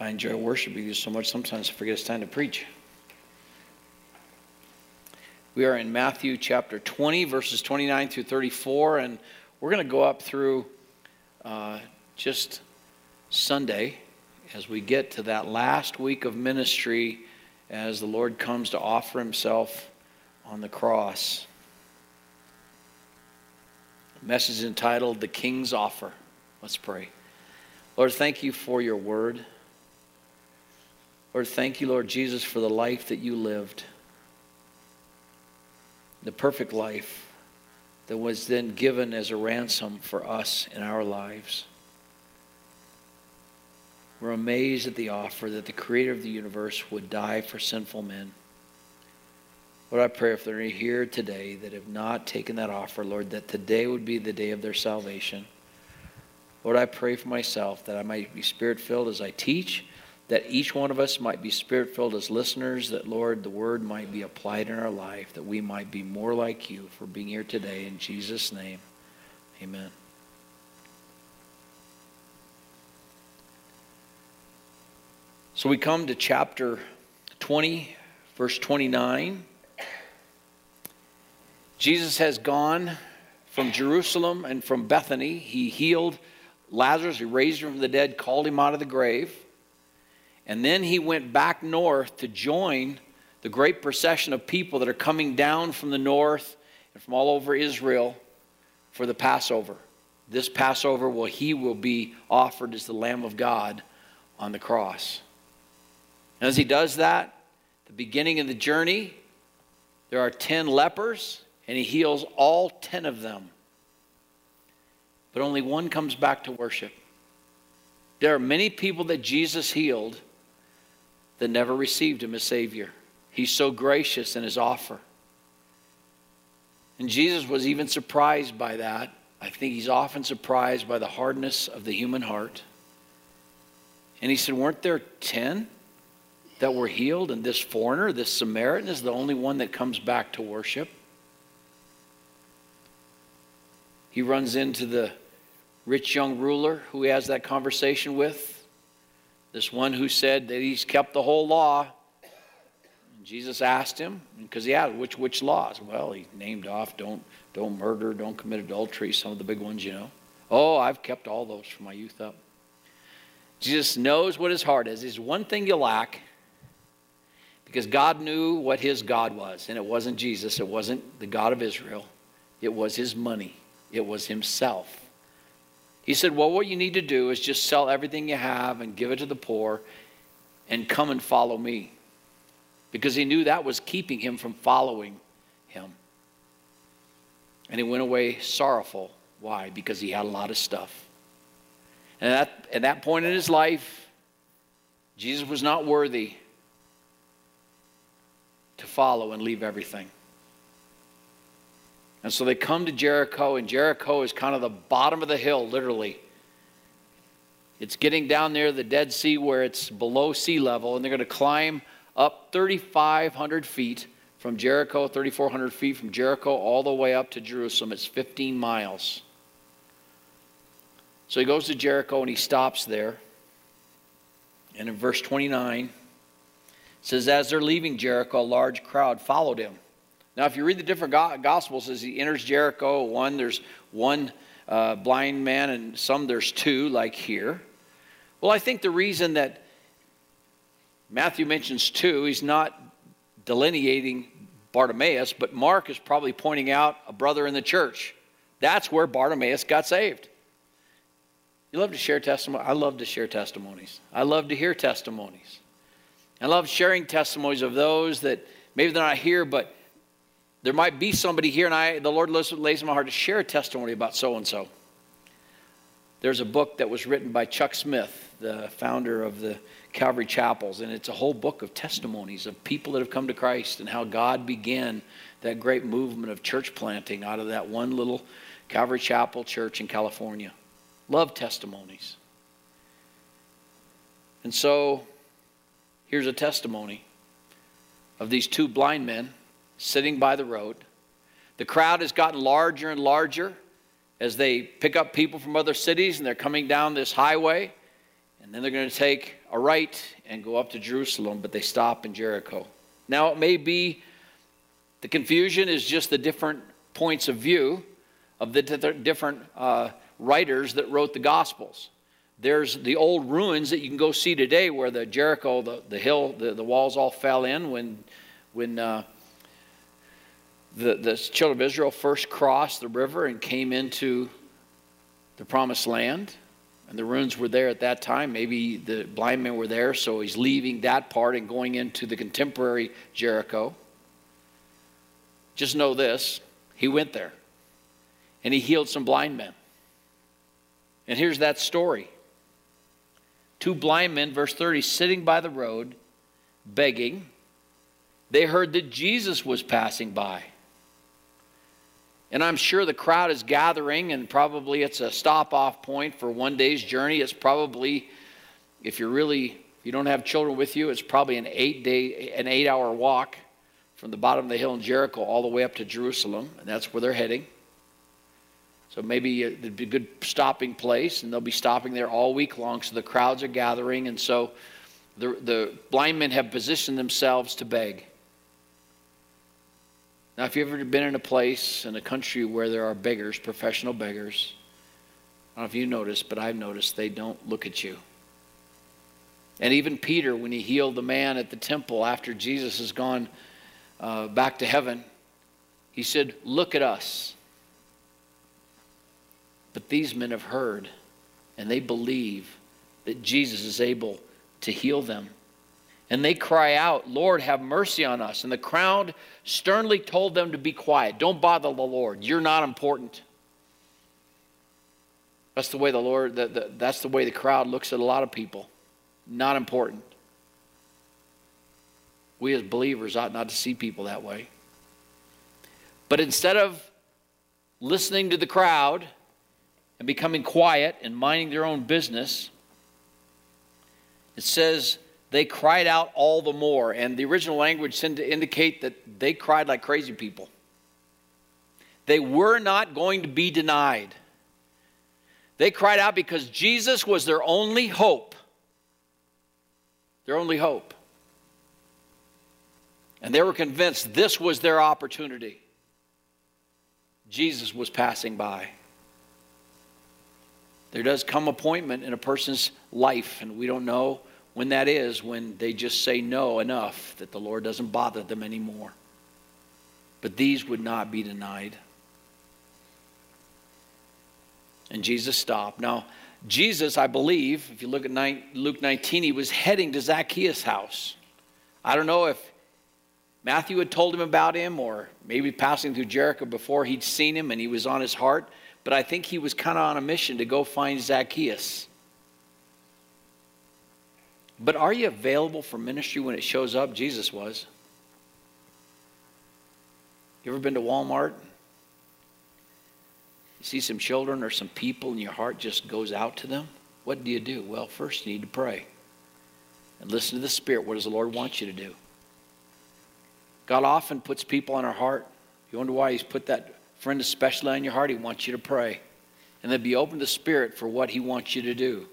I enjoy worshiping you so much, sometimes I forget it's time to preach. We are in Matthew chapter 20, verses 29 through 34, and we're going to go up through uh, just Sunday as we get to that last week of ministry as the Lord comes to offer himself on the cross. The message entitled The King's Offer. Let's pray. Lord, thank you for your word. Lord, thank you, Lord Jesus, for the life that you lived the perfect life that was then given as a ransom for us in our lives. We're amazed at the offer that the creator of the universe would die for sinful men. Lord, I pray if any here today that have not taken that offer, Lord, that today would be the day of their salvation. Lord, I pray for myself that I might be spirit filled as I teach that each one of us might be spirit filled as listeners, that, Lord, the word might be applied in our life, that we might be more like you for being here today. In Jesus' name, amen. So we come to chapter 20, verse 29. Jesus has gone from Jerusalem and from Bethany. He healed Lazarus, he raised him from the dead, called him out of the grave. And then he went back north to join the great procession of people that are coming down from the north and from all over Israel for the Passover. This Passover, well, he will be offered as the Lamb of God on the cross. And as he does that, the beginning of the journey, there are 10 lepers, and he heals all 10 of them. But only one comes back to worship. There are many people that Jesus healed that never received him as Savior. He's so gracious in his offer. And Jesus was even surprised by that. I think he's often surprised by the hardness of the human heart. And he said, Weren't there 10 that were healed? And this foreigner, this Samaritan, is the only one that comes back to worship. He runs into the rich young ruler who he has that conversation with. This one who said that he's kept the whole law. And Jesus asked him, because he asked, which, which laws? Well, he named off don't, don't murder, don't commit adultery, some of the big ones, you know. Oh, I've kept all those from my youth up. Jesus knows what his heart is. There's one thing you lack because God knew what his God was. And it wasn't Jesus, it wasn't the God of Israel, it was his money, it was himself. He said, Well, what you need to do is just sell everything you have and give it to the poor and come and follow me. Because he knew that was keeping him from following him. And he went away sorrowful. Why? Because he had a lot of stuff. And at, at that point in his life, Jesus was not worthy to follow and leave everything. And so they come to Jericho, and Jericho is kind of the bottom of the hill, literally. It's getting down near the Dead Sea where it's below sea level, and they're going to climb up 3,500 feet from Jericho, 3,400 feet from Jericho, all the way up to Jerusalem. It's 15 miles. So he goes to Jericho and he stops there. And in verse 29, it says, As they're leaving Jericho, a large crowd followed him. Now, if you read the different Gospels, as he enters Jericho, one, there's one uh, blind man, and some there's two, like here. Well, I think the reason that Matthew mentions two, he's not delineating Bartimaeus, but Mark is probably pointing out a brother in the church. That's where Bartimaeus got saved. You love to share testimony? I love to share testimonies. I love to hear testimonies. I love sharing testimonies of those that maybe they're not here, but there might be somebody here, and I, the Lord lays in my heart to share a testimony about so and so. There's a book that was written by Chuck Smith, the founder of the Calvary Chapels, and it's a whole book of testimonies of people that have come to Christ and how God began that great movement of church planting out of that one little Calvary Chapel church in California. Love testimonies. And so here's a testimony of these two blind men sitting by the road. The crowd has gotten larger and larger as they pick up people from other cities and they're coming down this highway. And then they're going to take a right and go up to Jerusalem, but they stop in Jericho. Now, it may be the confusion is just the different points of view of the different uh, writers that wrote the Gospels. There's the old ruins that you can go see today where the Jericho, the, the hill, the, the walls all fell in when, when uh, the, the children of Israel first crossed the river and came into the promised land. And the ruins were there at that time. Maybe the blind men were there, so he's leaving that part and going into the contemporary Jericho. Just know this he went there and he healed some blind men. And here's that story two blind men, verse 30, sitting by the road, begging. They heard that Jesus was passing by. And I'm sure the crowd is gathering, and probably it's a stop off point for one day's journey. It's probably, if you're really, if you don't have children with you, it's probably an eight day, an eight hour walk from the bottom of the hill in Jericho all the way up to Jerusalem, and that's where they're heading. So maybe it'd be a good stopping place, and they'll be stopping there all week long. So the crowds are gathering, and so the, the blind men have positioned themselves to beg. Now, if you've ever been in a place in a country where there are beggars, professional beggars, I don't know if you noticed, but I've noticed they don't look at you. And even Peter, when he healed the man at the temple after Jesus has gone uh, back to heaven, he said, Look at us. But these men have heard and they believe that Jesus is able to heal them. And they cry out, Lord, have mercy on us. And the crowd sternly told them to be quiet. Don't bother the Lord. You're not important. That's the way the Lord, the, the, that's the way the crowd looks at a lot of people. Not important. We as believers ought not to see people that way. But instead of listening to the crowd and becoming quiet and minding their own business, it says they cried out all the more. And the original language seemed to indicate that they cried like crazy people. They were not going to be denied. They cried out because Jesus was their only hope. Their only hope. And they were convinced this was their opportunity. Jesus was passing by. There does come appointment in a person's life, and we don't know when that is, when they just say no enough that the Lord doesn't bother them anymore. But these would not be denied. And Jesus stopped. Now, Jesus, I believe, if you look at Luke 19, he was heading to Zacchaeus' house. I don't know if Matthew had told him about him or maybe passing through Jericho before he'd seen him and he was on his heart, but I think he was kind of on a mission to go find Zacchaeus. But are you available for ministry when it shows up? Jesus was. You ever been to Walmart? You see some children or some people and your heart just goes out to them? What do you do? Well, first you need to pray and listen to the Spirit. What does the Lord want you to do? God often puts people on our heart. You wonder why He's put that friend especially on your heart? He wants you to pray and then be open to Spirit for what He wants you to do.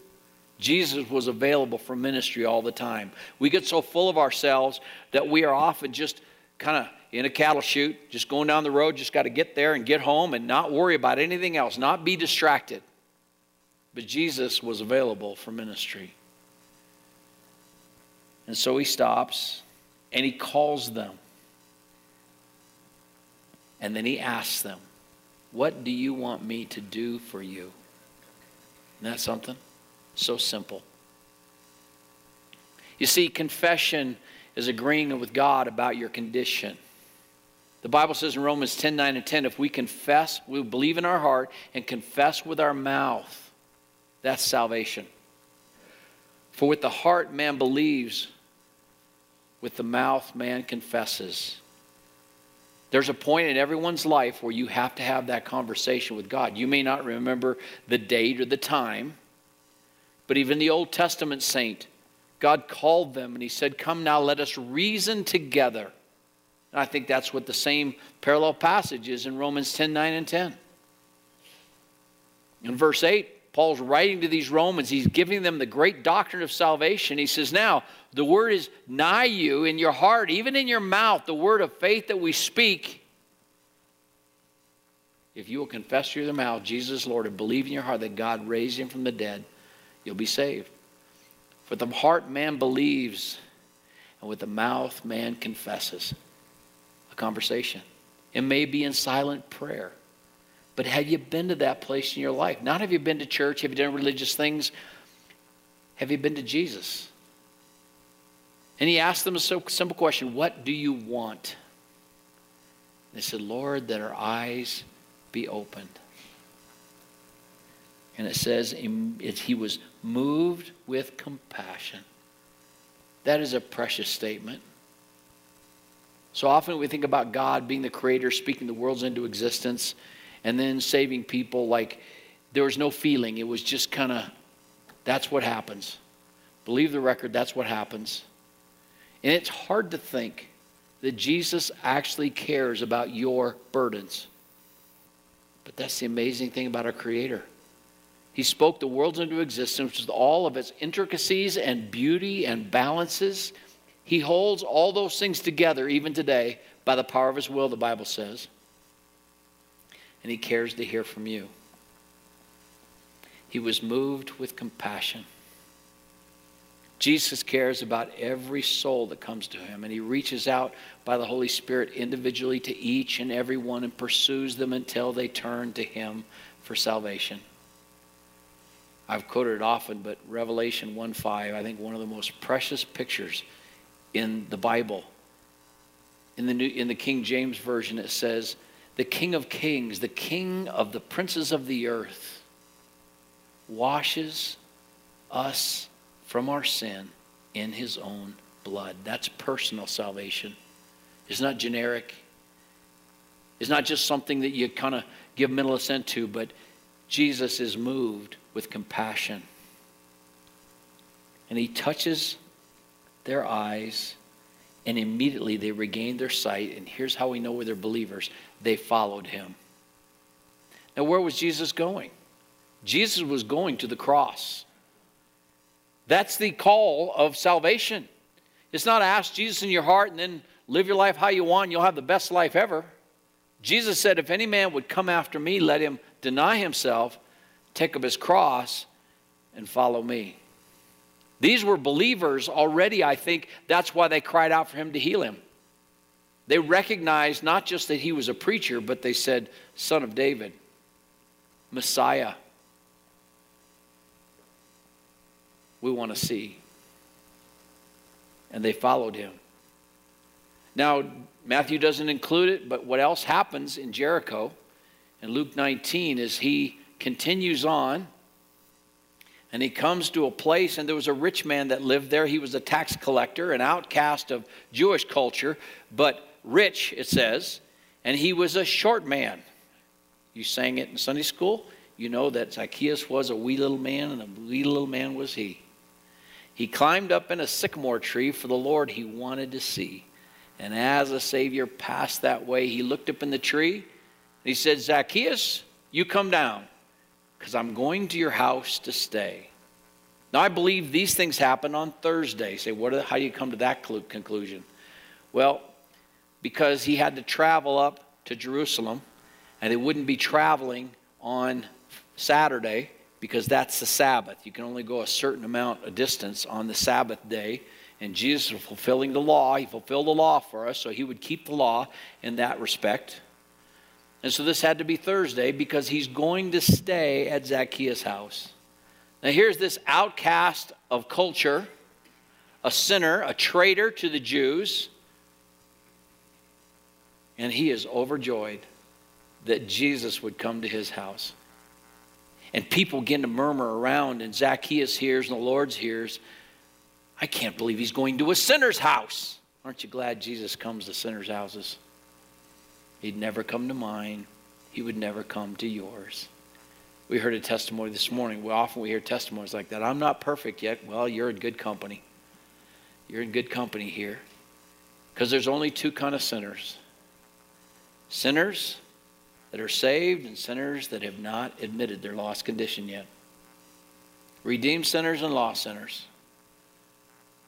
Jesus was available for ministry all the time. We get so full of ourselves that we are often just kind of in a cattle chute, just going down the road, just got to get there and get home and not worry about anything else, not be distracted. But Jesus was available for ministry. And so he stops and he calls them. And then he asks them, What do you want me to do for you? Isn't that something? So simple. You see, confession is agreeing with God about your condition. The Bible says in Romans 10 9 and 10, if we confess, we believe in our heart and confess with our mouth, that's salvation. For with the heart man believes, with the mouth man confesses. There's a point in everyone's life where you have to have that conversation with God. You may not remember the date or the time, but even the Old Testament saint, God called them and he said, Come now, let us reason together. And I think that's what the same parallel passage is in Romans 10 9 and 10. In verse 8, Paul's writing to these Romans. He's giving them the great doctrine of salvation. He says, Now, the word is nigh you in your heart, even in your mouth, the word of faith that we speak. If you will confess through your mouth Jesus Lord and believe in your heart that God raised him from the dead, you'll be saved. For the heart man believes, and with the mouth man confesses. A conversation. It may be in silent prayer. But have you been to that place in your life? Not have you been to church, have you done religious things? Have you been to Jesus? And he asked them a simple question What do you want? They said, Lord, that our eyes be opened. And it says he was moved with compassion. That is a precious statement. So often we think about God being the creator, speaking the worlds into existence and then saving people like there was no feeling. It was just kind of, that's what happens. Believe the record, that's what happens. And it's hard to think that Jesus actually cares about your burdens. But that's the amazing thing about our Creator. He spoke the world into existence with all of its intricacies and beauty and balances. He holds all those things together even today by the power of His will, the Bible says and he cares to hear from you. He was moved with compassion. Jesus cares about every soul that comes to him, and he reaches out by the Holy Spirit individually to each and every one and pursues them until they turn to him for salvation. I've quoted it often, but Revelation 1 5, I think one of the most precious pictures in the Bible. In the, New, in the King James Version, it says, the King of Kings, the King of the princes of the earth, washes us from our sin in his own blood. That's personal salvation. It's not generic. It's not just something that you kind of give mental assent to, but Jesus is moved with compassion. And he touches their eyes and immediately they regain their sight. And here's how we know they're believers they followed him. Now, where was Jesus going? Jesus was going to the cross. That's the call of salvation. It's not ask Jesus in your heart and then live your life how you want, you'll have the best life ever. Jesus said, If any man would come after me, let him deny himself, take up his cross, and follow me. These were believers already, I think. That's why they cried out for him to heal him. They recognized not just that he was a preacher, but they said, Son of David, Messiah. We want to see. And they followed him. Now, Matthew doesn't include it, but what else happens in Jericho in Luke 19 as he continues on and he comes to a place, and there was a rich man that lived there. He was a tax collector, an outcast of Jewish culture, but rich, it says. And he was a short man. You sang it in Sunday school. You know that Zacchaeus was a wee little man, and a wee little man was he. He climbed up in a sycamore tree for the Lord he wanted to see. And as the Savior passed that way, he looked up in the tree. He said, Zacchaeus, you come down because I'm going to your house to stay. Now, I believe these things happen on Thursday. Say, what, how do you come to that conclusion? Well, because he had to travel up to Jerusalem, and they wouldn't be traveling on Saturday because that's the Sabbath. You can only go a certain amount of distance on the Sabbath day. And Jesus was fulfilling the law. He fulfilled the law for us, so he would keep the law in that respect. And so this had to be Thursday because he's going to stay at Zacchaeus' house. Now, here's this outcast of culture, a sinner, a traitor to the Jews, and he is overjoyed that Jesus would come to his house. And people begin to murmur around, and Zacchaeus hears, and the Lord's hears. I can't believe he's going to a sinner's house. Aren't you glad Jesus comes to sinners' houses? He'd never come to mine. He would never come to yours. We heard a testimony this morning. Well, often we hear testimonies like that. I'm not perfect yet. Well, you're in good company. You're in good company here. Because there's only two kind of sinners sinners that are saved and sinners that have not admitted their lost condition yet. redeemed sinners and lost sinners,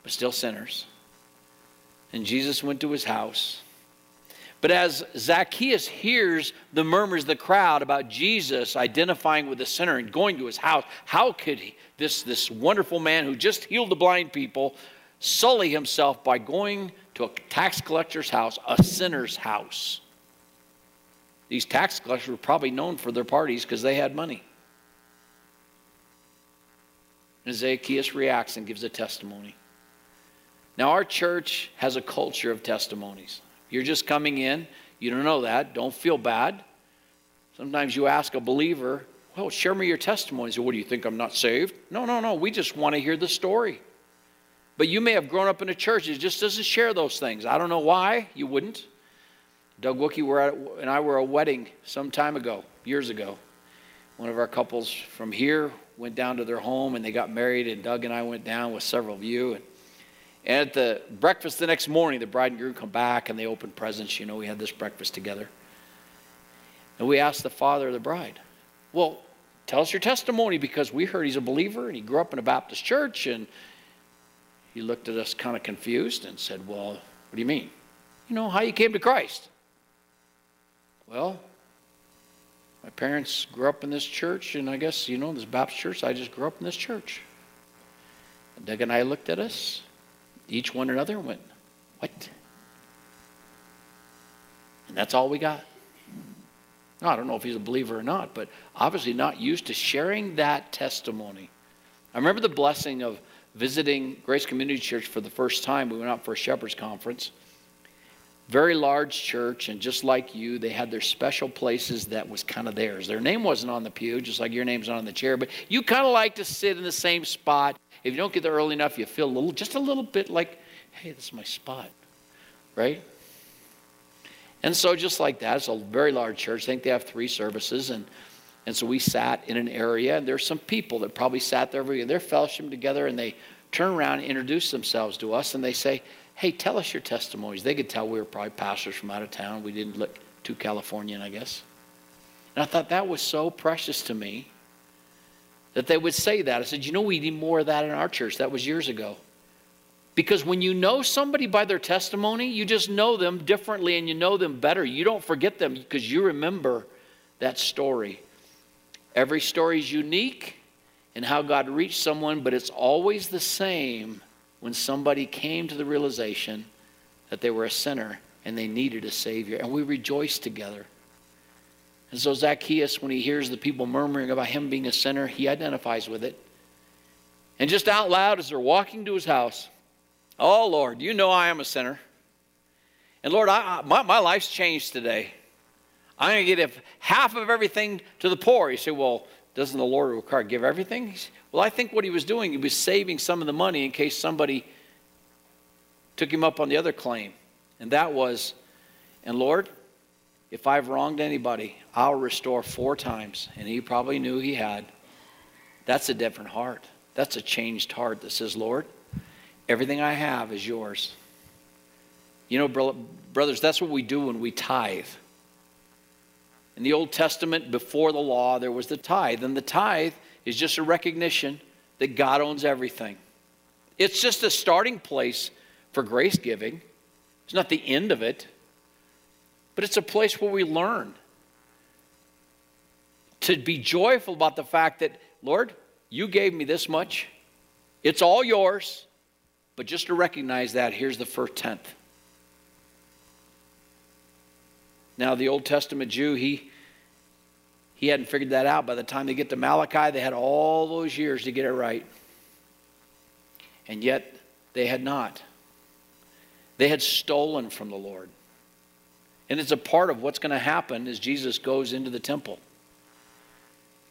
but still sinners. And Jesus went to his house. But as Zacchaeus hears the murmurs of the crowd about Jesus identifying with the sinner and going to his house, how could he, this, this wonderful man who just healed the blind people sully himself by going to a tax collector's house, a sinner's house? These tax collectors were probably known for their parties because they had money. And Zacchaeus reacts and gives a testimony. Now, our church has a culture of testimonies. You're just coming in, you don't know that, don't feel bad. Sometimes you ask a believer, Well, share me your testimony. testimonies. What do you think I'm not saved? No, no, no. We just want to hear the story. But you may have grown up in a church that just doesn't share those things. I don't know why you wouldn't. Doug Wookie were at, and I were at a wedding some time ago, years ago. One of our couples from here went down to their home and they got married, and Doug and I went down with several of you. And, and at the breakfast the next morning, the bride and groom come back and they open presents. You know, we had this breakfast together. And we asked the father of the bride, Well, tell us your testimony because we heard he's a believer and he grew up in a Baptist church. And he looked at us kind of confused and said, Well, what do you mean? You know, how you came to Christ. Well, my parents grew up in this church, and I guess, you know, this Baptist church, I just grew up in this church. And Doug and I looked at us, each one another, and went, What? And that's all we got. Now, I don't know if he's a believer or not, but obviously not used to sharing that testimony. I remember the blessing of visiting Grace Community Church for the first time. We went out for a shepherd's conference very large church, and just like you, they had their special places that was kind of theirs. Their name wasn't on the pew, just like your name's not on the chair, but you kind of like to sit in the same spot. If you don't get there early enough, you feel a little, just a little bit like, hey, this is my spot, right? And so, just like that, it's a very large church. I think they have three services, and and so we sat in an area, and there's some people that probably sat there every year. They're fellowshipping together, and they turn around and introduce themselves to us, and they say, hey, tell us your testimonies. They could tell we were probably pastors from out of town. We didn't look too Californian, I guess. And I thought that was so precious to me that they would say that. I said, you know, we need more of that in our church. That was years ago. Because when you know somebody by their testimony, you just know them differently and you know them better. You don't forget them because you remember that story. Every story is unique in how God reached someone, but it's always the same when somebody came to the realization that they were a sinner and they needed a Savior. And we rejoiced together. And so Zacchaeus, when he hears the people murmuring about him being a sinner, he identifies with it. And just out loud as they're walking to his house, Oh, Lord, you know I am a sinner. And Lord, I, my, my life's changed today. I'm going to give half of everything to the poor. You say, Well, doesn't the Lord require give everything? Well, I think what he was doing, he was saving some of the money in case somebody took him up on the other claim. And that was, and Lord, if I've wronged anybody, I'll restore four times. And he probably knew he had. That's a different heart. That's a changed heart that says, Lord, everything I have is yours. You know, brothers, that's what we do when we tithe. In the Old Testament, before the law, there was the tithe. And the tithe is just a recognition that God owns everything. It's just a starting place for grace giving. It's not the end of it, but it's a place where we learn to be joyful about the fact that, Lord, you gave me this much. It's all yours. But just to recognize that, here's the first tenth. Now, the Old Testament Jew, he he hadn't figured that out. By the time they get to Malachi, they had all those years to get it right. And yet, they had not. They had stolen from the Lord. And it's a part of what's going to happen as Jesus goes into the temple.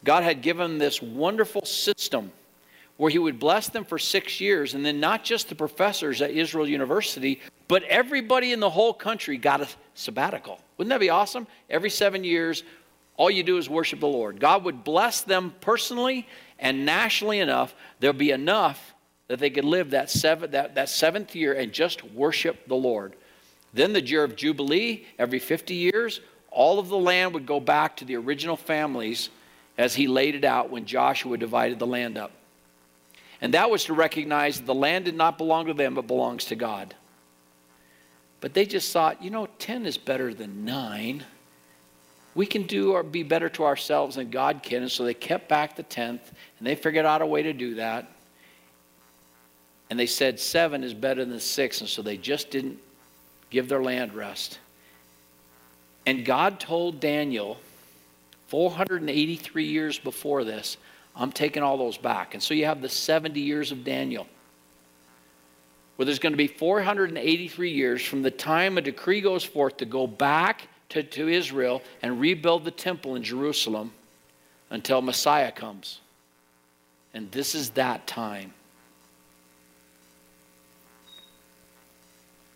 God had given this wonderful system where he would bless them for six years, and then not just the professors at Israel University, but everybody in the whole country got a sabbatical. Wouldn't that be awesome? Every seven years, all you do is worship the Lord. God would bless them personally and nationally enough. There'll be enough that they could live that, seven, that, that seventh year and just worship the Lord. Then the year of Jubilee, every 50 years, all of the land would go back to the original families as he laid it out when Joshua divided the land up. And that was to recognize that the land did not belong to them, but belongs to God. But they just thought, you know, 10 is better than 9. We can do or be better to ourselves than God can. And so they kept back the 10th, and they figured out a way to do that. And they said 7 is better than 6, and so they just didn't give their land rest. And God told Daniel 483 years before this, I'm taking all those back. And so you have the 70 years of Daniel where there's going to be 483 years from the time a decree goes forth to go back to, to Israel and rebuild the temple in Jerusalem until Messiah comes. And this is that time.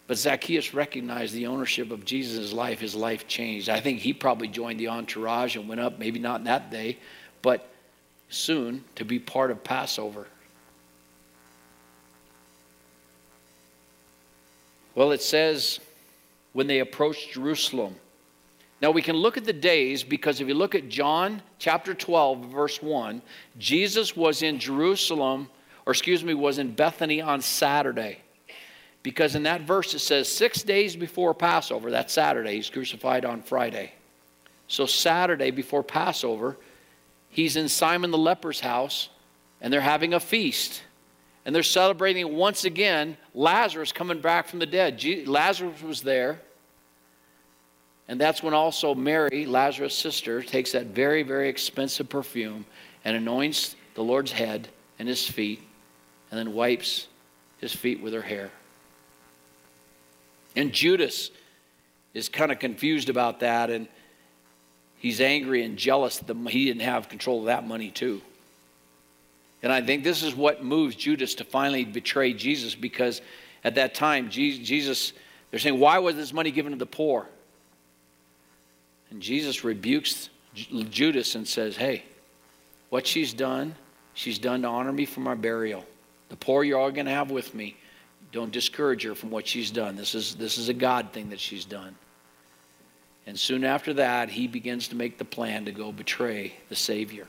But Zacchaeus recognized the ownership of Jesus' life. His life changed. I think he probably joined the entourage and went up, maybe not that day, but soon to be part of Passover. Well, it says when they approached Jerusalem. Now we can look at the days because if you look at John chapter 12, verse 1, Jesus was in Jerusalem, or excuse me, was in Bethany on Saturday. Because in that verse it says six days before Passover, that's Saturday, he's crucified on Friday. So Saturday before Passover, he's in Simon the leper's house and they're having a feast and they're celebrating once again Lazarus coming back from the dead. Lazarus was there. And that's when also Mary, Lazarus' sister, takes that very, very expensive perfume and anoints the Lord's head and his feet, and then wipes his feet with her hair. And Judas is kind of confused about that, and he's angry and jealous that he didn't have control of that money, too. And I think this is what moves Judas to finally betray Jesus because at that time, Jesus, they're saying, Why was this money given to the poor? And Jesus rebukes Judas and says, Hey, what she's done, she's done to honor me for my burial. The poor you're all going to have with me. Don't discourage her from what she's done. This is, this is a God thing that she's done. And soon after that, he begins to make the plan to go betray the Savior.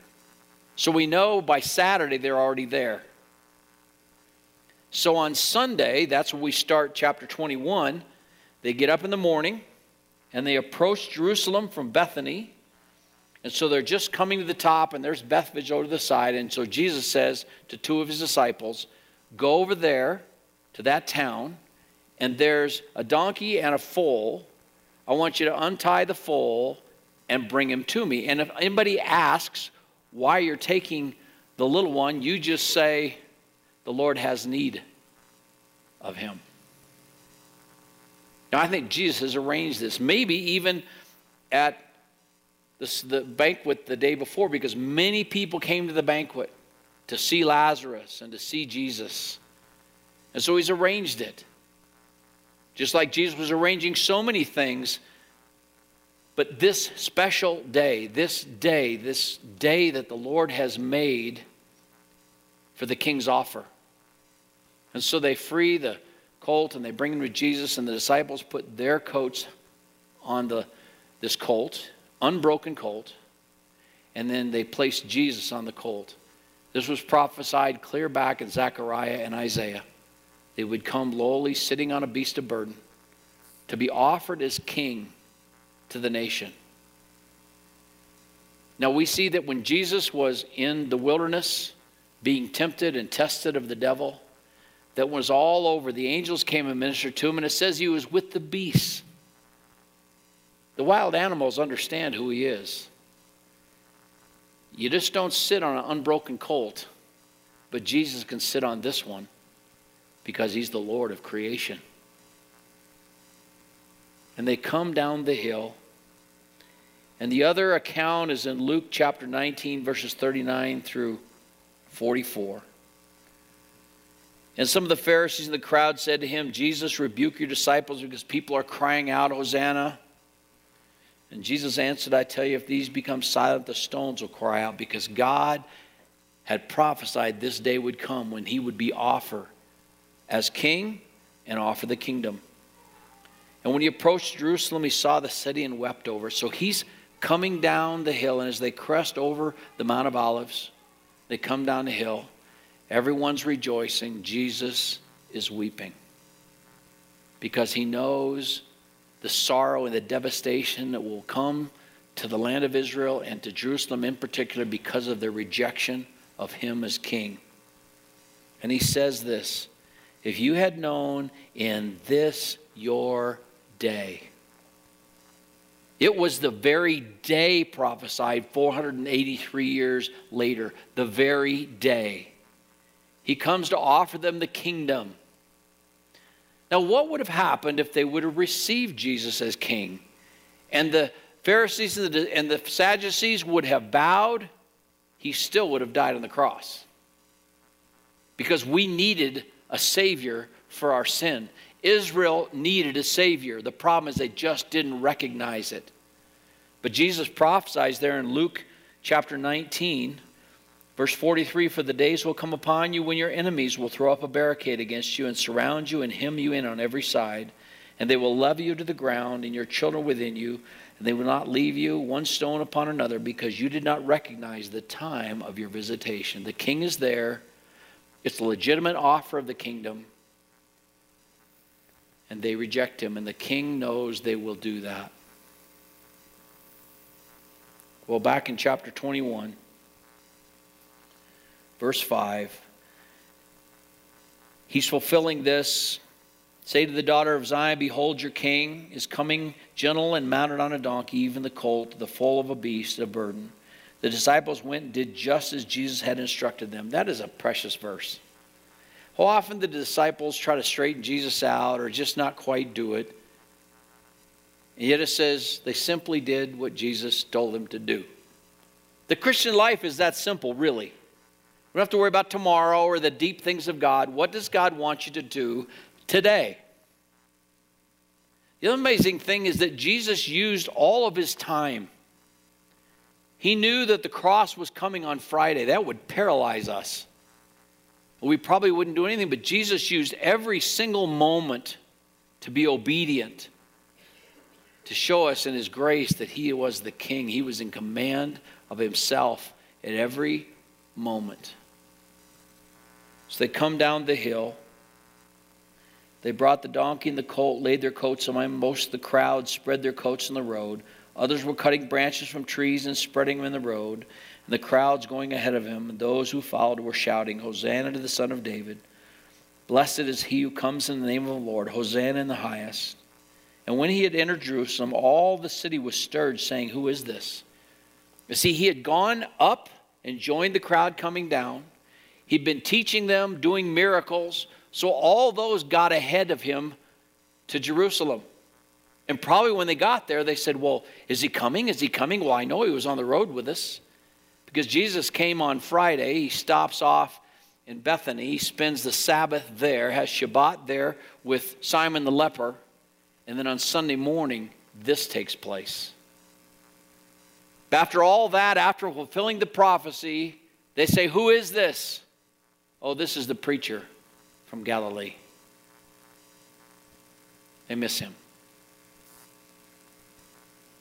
So we know by Saturday they're already there. So on Sunday, that's when we start chapter 21. They get up in the morning and they approach Jerusalem from Bethany. And so they're just coming to the top, and there's Bethphage over to the side. And so Jesus says to two of his disciples, Go over there to that town, and there's a donkey and a foal. I want you to untie the foal and bring him to me. And if anybody asks, why you're taking the little one, you just say, The Lord has need of him. Now, I think Jesus has arranged this, maybe even at this, the banquet the day before, because many people came to the banquet to see Lazarus and to see Jesus. And so he's arranged it. Just like Jesus was arranging so many things but this special day, this day, this day that the Lord has made for the king's offer. And so they free the colt and they bring him to Jesus, and the disciples put their coats on the, this colt, unbroken colt, and then they placed Jesus on the colt. This was prophesied clear back in Zechariah and Isaiah. They would come lowly, sitting on a beast of burden, to be offered as king to the nation. Now we see that when Jesus was in the wilderness, being tempted and tested of the devil, that was all over. The angels came and ministered to him, and it says he was with the beasts. The wild animals understand who he is. You just don't sit on an unbroken colt, but Jesus can sit on this one because he's the Lord of creation and they come down the hill. And the other account is in Luke chapter 19, verses 39 through 44. And some of the Pharisees in the crowd said to him, Jesus, rebuke your disciples because people are crying out, Hosanna. And Jesus answered, I tell you, if these become silent, the stones will cry out because God had prophesied this day would come when he would be offered as king and offer the kingdom. And when he approached Jerusalem, he saw the city and wept over. So he's coming down the hill, and as they crest over the Mount of Olives, they come down the hill, Everyone's rejoicing. Jesus is weeping because he knows the sorrow and the devastation that will come to the land of Israel and to Jerusalem in particular because of their rejection of him as king. And he says this If you had known in this your day, it was the very day prophesied 483 years later, the very day. He comes to offer them the kingdom. Now, what would have happened if they would have received Jesus as king? And the Pharisees and the, and the Sadducees would have bowed, he still would have died on the cross. Because we needed a Savior for our sin. Israel needed a Savior. The problem is they just didn't recognize it. But Jesus prophesies there in Luke chapter 19, verse 43 For the days will come upon you when your enemies will throw up a barricade against you and surround you and hem you in on every side, and they will love you to the ground and your children within you, and they will not leave you one stone upon another because you did not recognize the time of your visitation. The king is there, it's a legitimate offer of the kingdom and they reject him, and the king knows they will do that. Well, back in chapter 21, verse 5, he's fulfilling this. Say to the daughter of Zion, Behold, your king is coming gentle and mounted on a donkey, even the colt, the foal of a beast, a burden. The disciples went and did just as Jesus had instructed them. That is a precious verse. How often the disciples try to straighten Jesus out or just not quite do it? And yet it says they simply did what Jesus told them to do. The Christian life is that simple, really. We don't have to worry about tomorrow or the deep things of God. What does God want you to do today? The amazing thing is that Jesus used all of his time. He knew that the cross was coming on Friday. That would paralyze us we probably wouldn't do anything, but Jesus used every single moment to be obedient, to show us in His grace that He was the King. He was in command of Himself at every moment. So they come down the hill. They brought the donkey and the colt, laid their coats on him. Most of the crowd spread their coats on the road. Others were cutting branches from trees and spreading them in the road. And the crowds going ahead of him, and those who followed were shouting, Hosanna to the Son of David. Blessed is he who comes in the name of the Lord. Hosanna in the highest. And when he had entered Jerusalem, all the city was stirred, saying, Who is this? You see, he had gone up and joined the crowd coming down. He'd been teaching them, doing miracles. So all those got ahead of him to Jerusalem. And probably when they got there, they said, Well, is he coming? Is he coming? Well, I know he was on the road with us. Because Jesus came on Friday, he stops off in Bethany, he spends the Sabbath there, has Shabbat there with Simon the leper, and then on Sunday morning, this takes place. After all that, after fulfilling the prophecy, they say, Who is this? Oh, this is the preacher from Galilee. They miss him.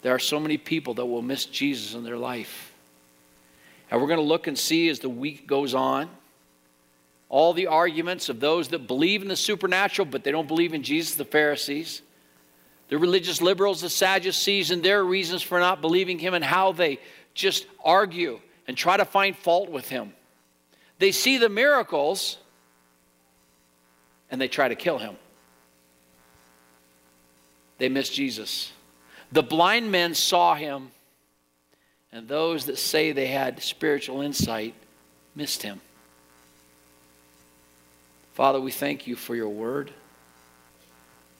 There are so many people that will miss Jesus in their life. And we're going to look and see as the week goes on all the arguments of those that believe in the supernatural, but they don't believe in Jesus, the Pharisees, the religious liberals, the Sadducees, and their reasons for not believing him, and how they just argue and try to find fault with him. They see the miracles and they try to kill him. They miss Jesus. The blind men saw him and those that say they had spiritual insight missed him. Father, we thank you for your word.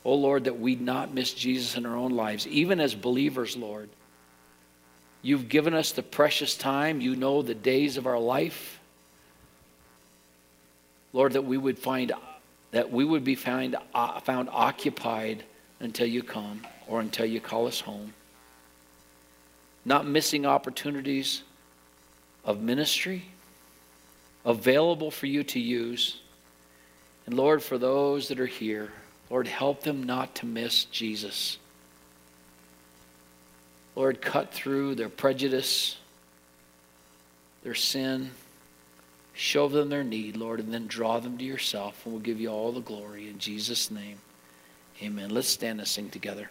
Oh Lord, that we not miss Jesus in our own lives, even as believers, Lord. You've given us the precious time. You know the days of our life. Lord, that we would find that we would be found, uh, found occupied until you come or until you call us home not missing opportunities of ministry available for you to use. And Lord, for those that are here, Lord, help them not to miss Jesus. Lord, cut through their prejudice, their sin. Show them their need, Lord, and then draw them to yourself, and we'll give you all the glory in Jesus' name. Amen. Let's stand and sing together.